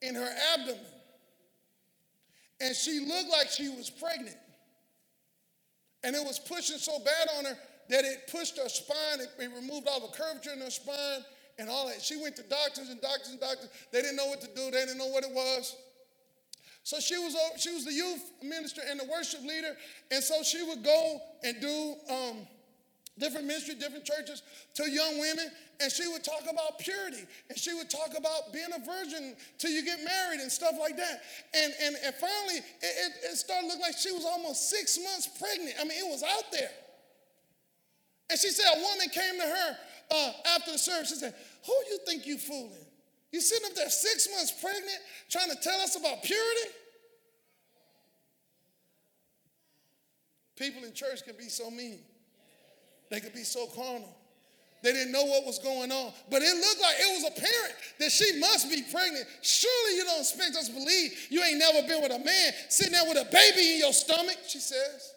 in her abdomen and she looked like she was pregnant. And it was pushing so bad on her that it pushed her spine, it, it removed all the curvature in her spine and all that. She went to doctors and doctors and doctors. They didn't know what to do, they didn't know what it was. So she was, she was the youth minister and the worship leader. And so she would go and do um, different ministry, different churches to young women, and she would talk about purity, and she would talk about being a virgin till you get married and stuff like that. And and, and finally, it, it, it started looking like she was almost six months pregnant. I mean, it was out there. And she said a woman came to her uh, after the service. She said, "Who do you think you fooling? You sitting up there six months pregnant, trying to tell us about purity?" People in church can be so mean. They could be so carnal. They didn't know what was going on. But it looked like it was apparent that she must be pregnant. Surely you don't expect us to believe you ain't never been with a man sitting there with a baby in your stomach, she says.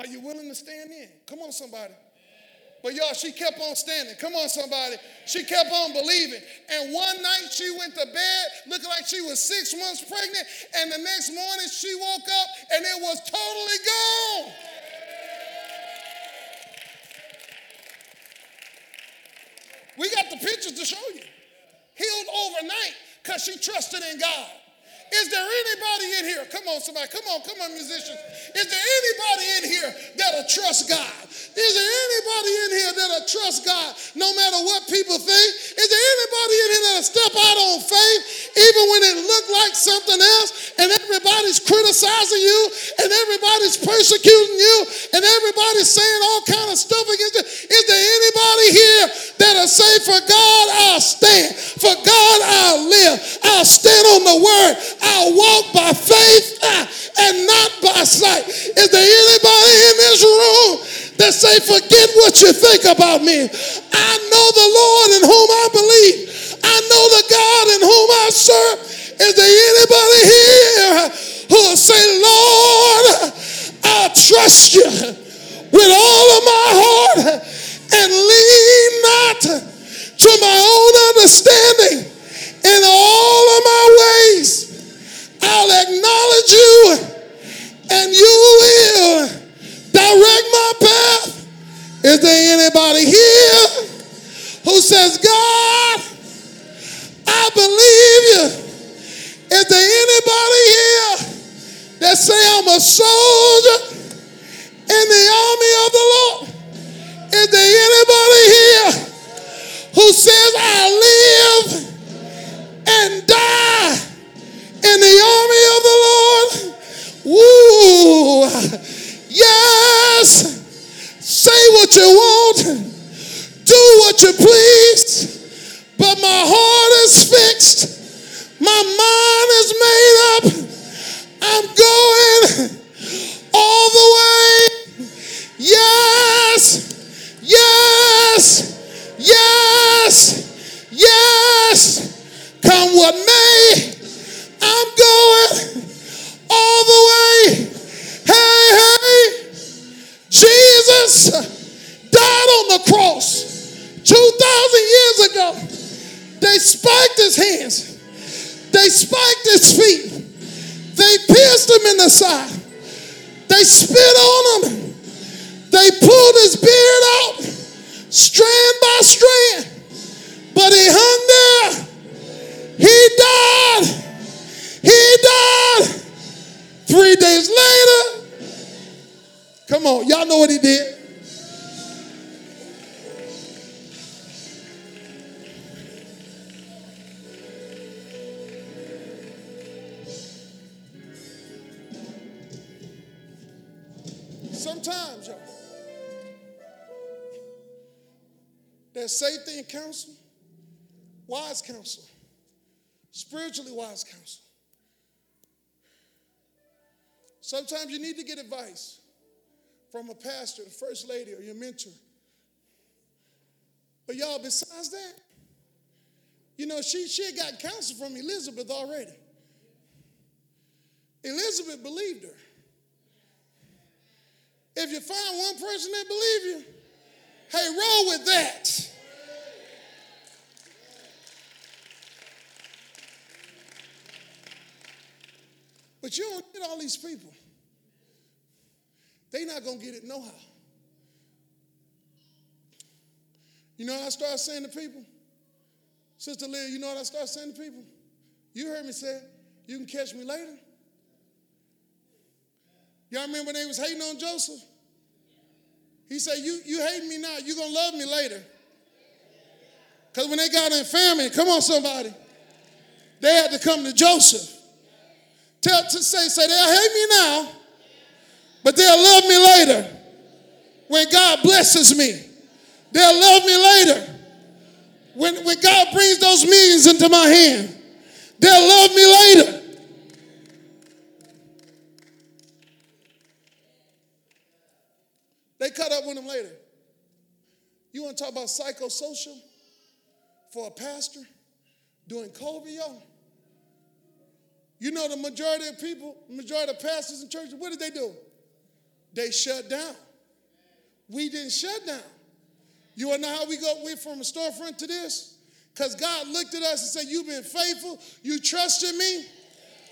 Are you willing to stand in? Come on, somebody. But y'all, she kept on standing. Come on, somebody. She kept on believing. And one night she went to bed looking like she was six months pregnant. And the next morning she woke up and it was totally gone. We got the pictures to show you. Healed overnight because she trusted in God. Is there anybody in here? Come on, somebody. Come on, come on, musicians. Is there anybody in here that'll trust God? Is there anybody in here that'll trust God no matter what people think? Is there anybody in here that'll step out on faith even when it looked like something else and everybody's criticizing you and everybody's persecuting you and everybody's saying all kind of stuff against you? Is there anybody here that'll say, For God I'll stand. For God I'll live. I'll stand on the word. I'll walk by faith uh, and not by sight. Is there anybody in this room that say, Forget what you think about me? I know the Lord in whom I believe. I know the God in whom I serve. Is there anybody here who will say, Lord, I'll trust you with all of my heart and lean not to my own understanding in all of my ways. I'll acknowledge you and you will direct my path. Is there anybody here who says, God, I believe you? Is there anybody here that say I'm a soldier in the army of the Lord? Is there anybody here who says I live and die in the army of the Lord? Woo! Yes! Say what you want, do what you please, but my heart is fixed, my mind is made up. I'm going all the way. Yes, yes, yes, yes. Come what may, I'm going all the way. Hey, hey, Jesus died on the cross 2,000 years ago. They spiked his hands, they spiked his feet, they pierced him in the side, they spit on him, they pulled his beard out, strand by strand, but he hung there. He died. He died. Three days later, come on, y'all know what he did. Sometimes, y'all, there's safety in counsel, wise counsel, spiritually wise counsel. Sometimes you need to get advice from a pastor, the first lady, or your mentor. But y'all, besides that, you know, she, she had got counsel from Elizabeth already. Elizabeth believed her. If you find one person that believe you, hey, roll with that. But you don't get all these people. They not gonna get it no how. You know what I start saying to people? Sister Leah, you know what I start saying to people? You heard me say, you can catch me later. Y'all remember when they was hating on Joseph? He said, You, you hate me now, you're gonna love me later. Because when they got in famine, come on, somebody, they had to come to Joseph. Tell to say, say they'll hate me now, but they'll love me later. When God blesses me, they'll love me later. When, when God brings those millions into my hand, they'll love me later. They cut up with him later. You want to talk about psychosocial for a pastor doing COVID, y'all? You know the majority of people, majority of pastors in churches, what did they do? They shut down. We didn't shut down. You want to know how we go went from a storefront to this? Because God looked at us and said, You've been faithful, you trusted me.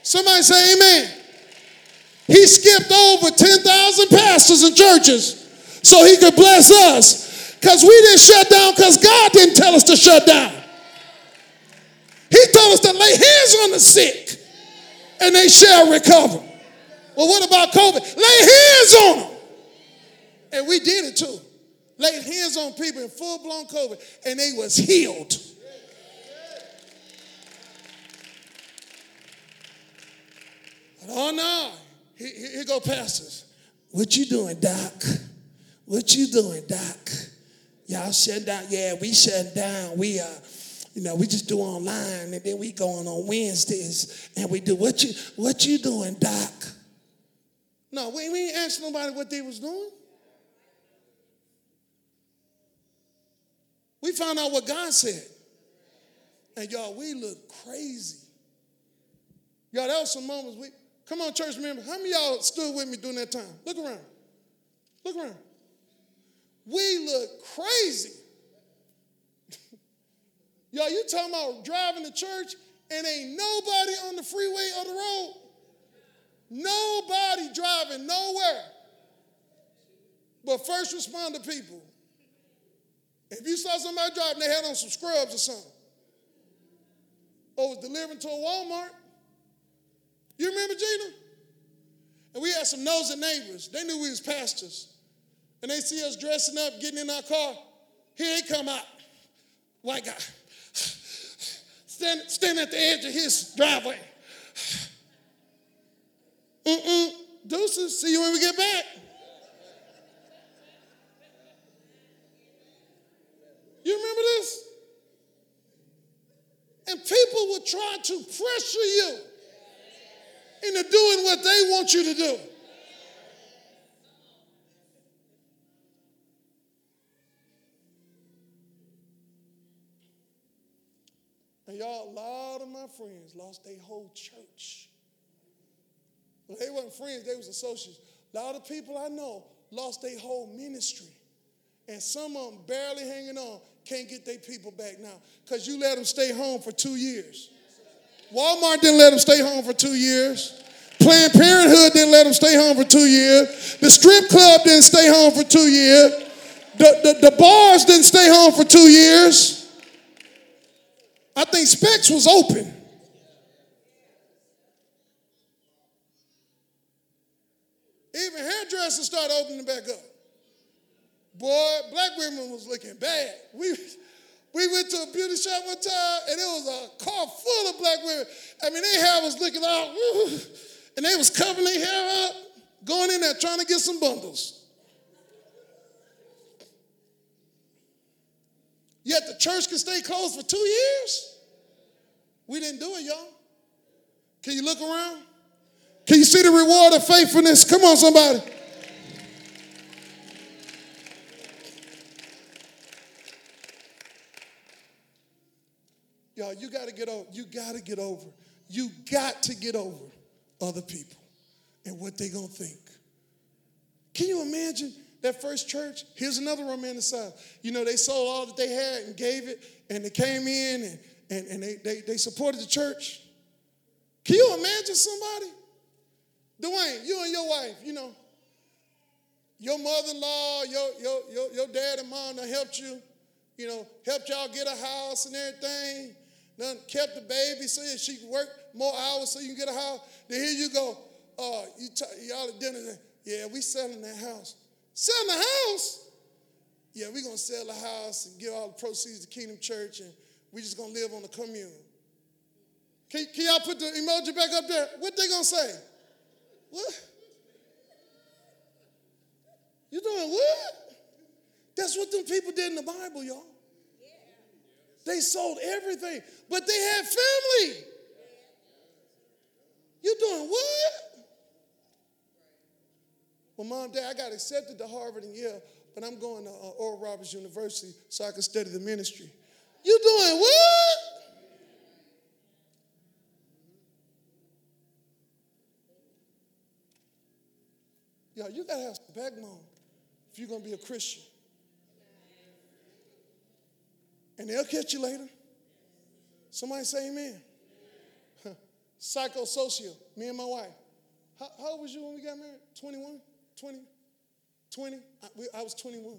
Somebody say amen. He skipped over 10,000 pastors and churches so he could bless us. Because we didn't shut down because God didn't tell us to shut down. He told us to lay hands on the sick and they shall recover. Well, what about COVID? Lay hands on them. And we did it too. Laid hands on people in full blown COVID and they was healed. Oh no. Here, here go pastors. What you doing, Doc? What you doing, Doc? Y'all shutting down? Yeah, we shutting down. We uh, you know, we just do online, and then we going on Wednesdays, and we do what you what you doing, Doc? No, we, we ain't asking nobody what they was doing. We found out what God said. And y'all, we look crazy. Y'all, that was some moments we come on, church members. How many y'all stood with me during that time? Look around. Look around. We look crazy. y'all, you talking about driving to church and ain't nobody on the freeway or the road? Nobody driving nowhere but first responder people. If you saw somebody driving, they had on some scrubs or something. Or was delivering to a Walmart. You remember Gina? And we had some nosy neighbors. They knew we was pastors. And they see us dressing up, getting in our car. Here they come out. White guy. Standing stand at the edge of his driveway. Deuces. See you when we get back. You remember this? And people will try to pressure you into doing what they want you to do. And y'all, a lot of my friends lost their whole church. They weren't friends, they was associates. A lot of people I know lost their whole ministry. And some of them barely hanging on, can't get their people back now because you let them stay home for two years. Walmart didn't let them stay home for two years. Planned Parenthood didn't let them stay home for two years. The strip club didn't stay home for two years. The, the, the bars didn't stay home for two years. I think Spec's was open. Even hairdressers started opening back up. Boy, black women was looking bad. We, we went to a beauty shop one time and it was a car full of black women. I mean, their hair was looking out, and they was covering their hair up, going in there trying to get some bundles. Yet the church could stay closed for two years. We didn't do it, y'all. Can you look around? Can you see the reward of faithfulness? Come on, somebody. Y'all, you got to get over. You got to get over. You got to get over other people and what they gonna think. Can you imagine that first church? Here's another romantic side. You know, they sold all that they had and gave it, and they came in and, and, and they, they, they supported the church. Can you imagine somebody? Dwayne, you and your wife, you know, your mother-in-law, your, your, your, your dad and mom that helped you, you know, helped y'all get a house and everything done kept the baby so she could work more hours so you can get a house. Then here you go, uh, you t- y'all at dinner, yeah, we selling that house. Selling the house? Yeah, we're gonna sell the house and give all the proceeds to Kingdom Church and we just gonna live on the commune. Can, can y'all put the emoji back up there? What they gonna say? What? You doing what? That's what them people did in the Bible, y'all. They sold everything, but they had family. You doing what? Well, mom, dad, I got accepted to Harvard and Yale, but I'm going to uh, Oral Roberts University so I can study the ministry. You doing what? Yo, you gotta have some backbone if you're gonna be a Christian. And they'll catch you later. Somebody say amen. Psychosocial, me and my wife. How, how, old was you when we got married? 21? 20? 20? I, we, I was 21.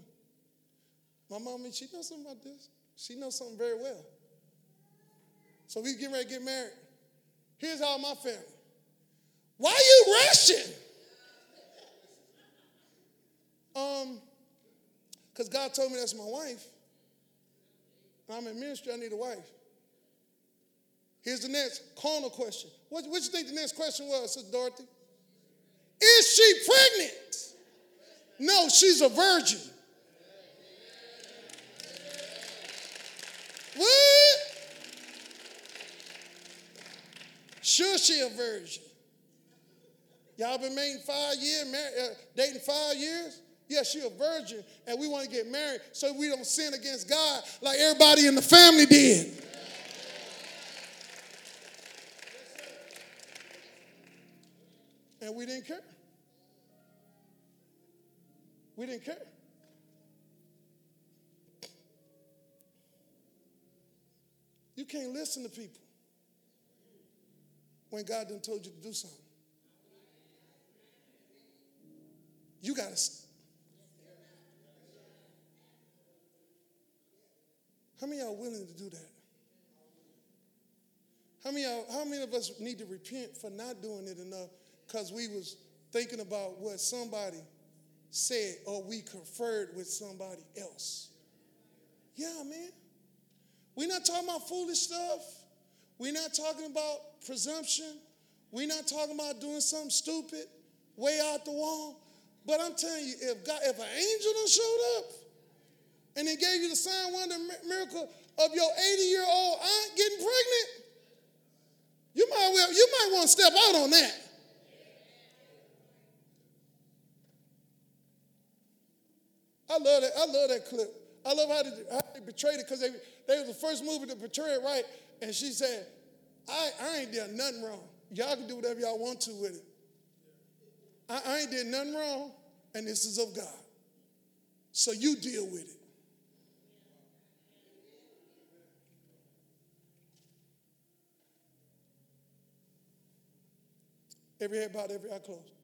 My mom, she knows something about this. She knows something very well. So we get ready to get married. Here's all my family. Why you rushing? Um, because God told me that's my wife. I'm in ministry, I need a wife. Here's the next corner question. What, what you think the next question was, Sister Dorothy? Is she pregnant? No, she's a virgin. What? Sure, she a virgin. Y'all been married five years, uh, dating five years? Yeah, she a virgin, and we want to get married so we don't sin against God like everybody in the family did. And we didn't care. We didn't care. You can't listen to people when God done told you to do something. You got to. How many y'all willing to do that? How many, how many of us need to repent for not doing it enough because we was thinking about what somebody said or we conferred with somebody else? Yeah, man. We're not talking about foolish stuff. We're not talking about presumption. We're not talking about doing something stupid, way out the wall. But I'm telling you, if God, if an angel done showed up and he gave you the sign, wonder, miracle of your 80 year old aunt getting pregnant, you might well, you might want to step out on that. I love that. I love that clip. I love how they, how they betrayed it because they, they were the first movie to portray it right. And she said, I, I ain't done nothing wrong. Y'all can do whatever y'all want to with it. I, I ain't did nothing wrong, and this is of God. So you deal with it. Every head bowed, every eye closed.